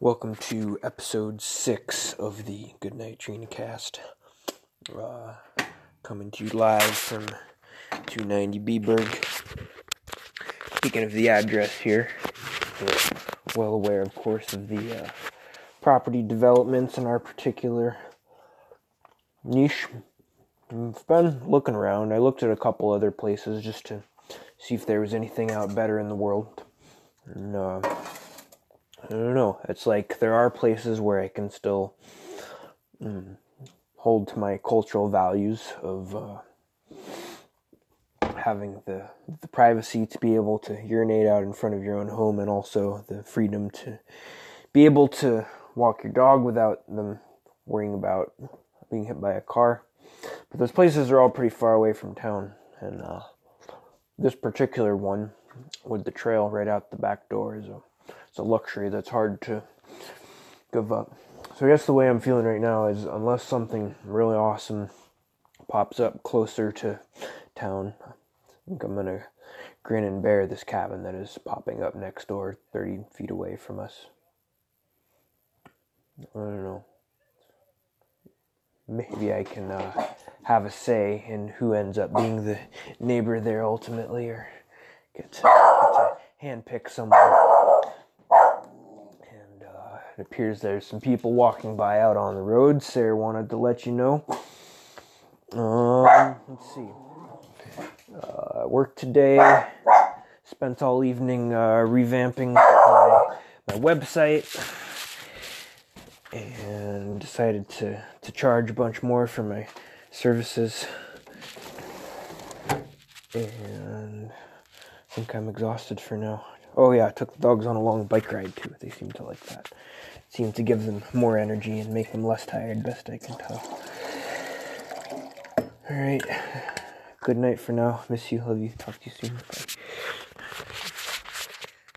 Welcome to episode six of the Goodnight Trina cast. Uh, coming to you live from 290 Beberg. Speaking of the address here, well aware, of course, of the uh, property developments in our particular niche. I've been looking around. I looked at a couple other places just to see if there was anything out better in the world. And, uh. It's like there are places where I can still mm, hold to my cultural values of uh, having the the privacy to be able to urinate out in front of your own home, and also the freedom to be able to walk your dog without them worrying about being hit by a car. But those places are all pretty far away from town, and uh, this particular one with the trail right out the back door is a it's a luxury that's hard to give up. So I guess the way I'm feeling right now is unless something really awesome pops up closer to town, I think I'm gonna grin and bear this cabin that is popping up next door, 30 feet away from us. I don't know. Maybe I can uh, have a say in who ends up being the neighbor there ultimately, or get to, get to handpick someone. It appears there's some people walking by out on the road. Sarah wanted to let you know. Um, let's see. Uh, work today. Spent all evening uh, revamping my, my website and decided to, to charge a bunch more for my services. And think I'm exhausted for now. Oh, yeah, I took the dogs on a long bike ride too. They seem to like that Seems to give them more energy and make them less tired, best I can tell. Alright. Good night for now. Miss you. Love you. Talk to you soon. Bye.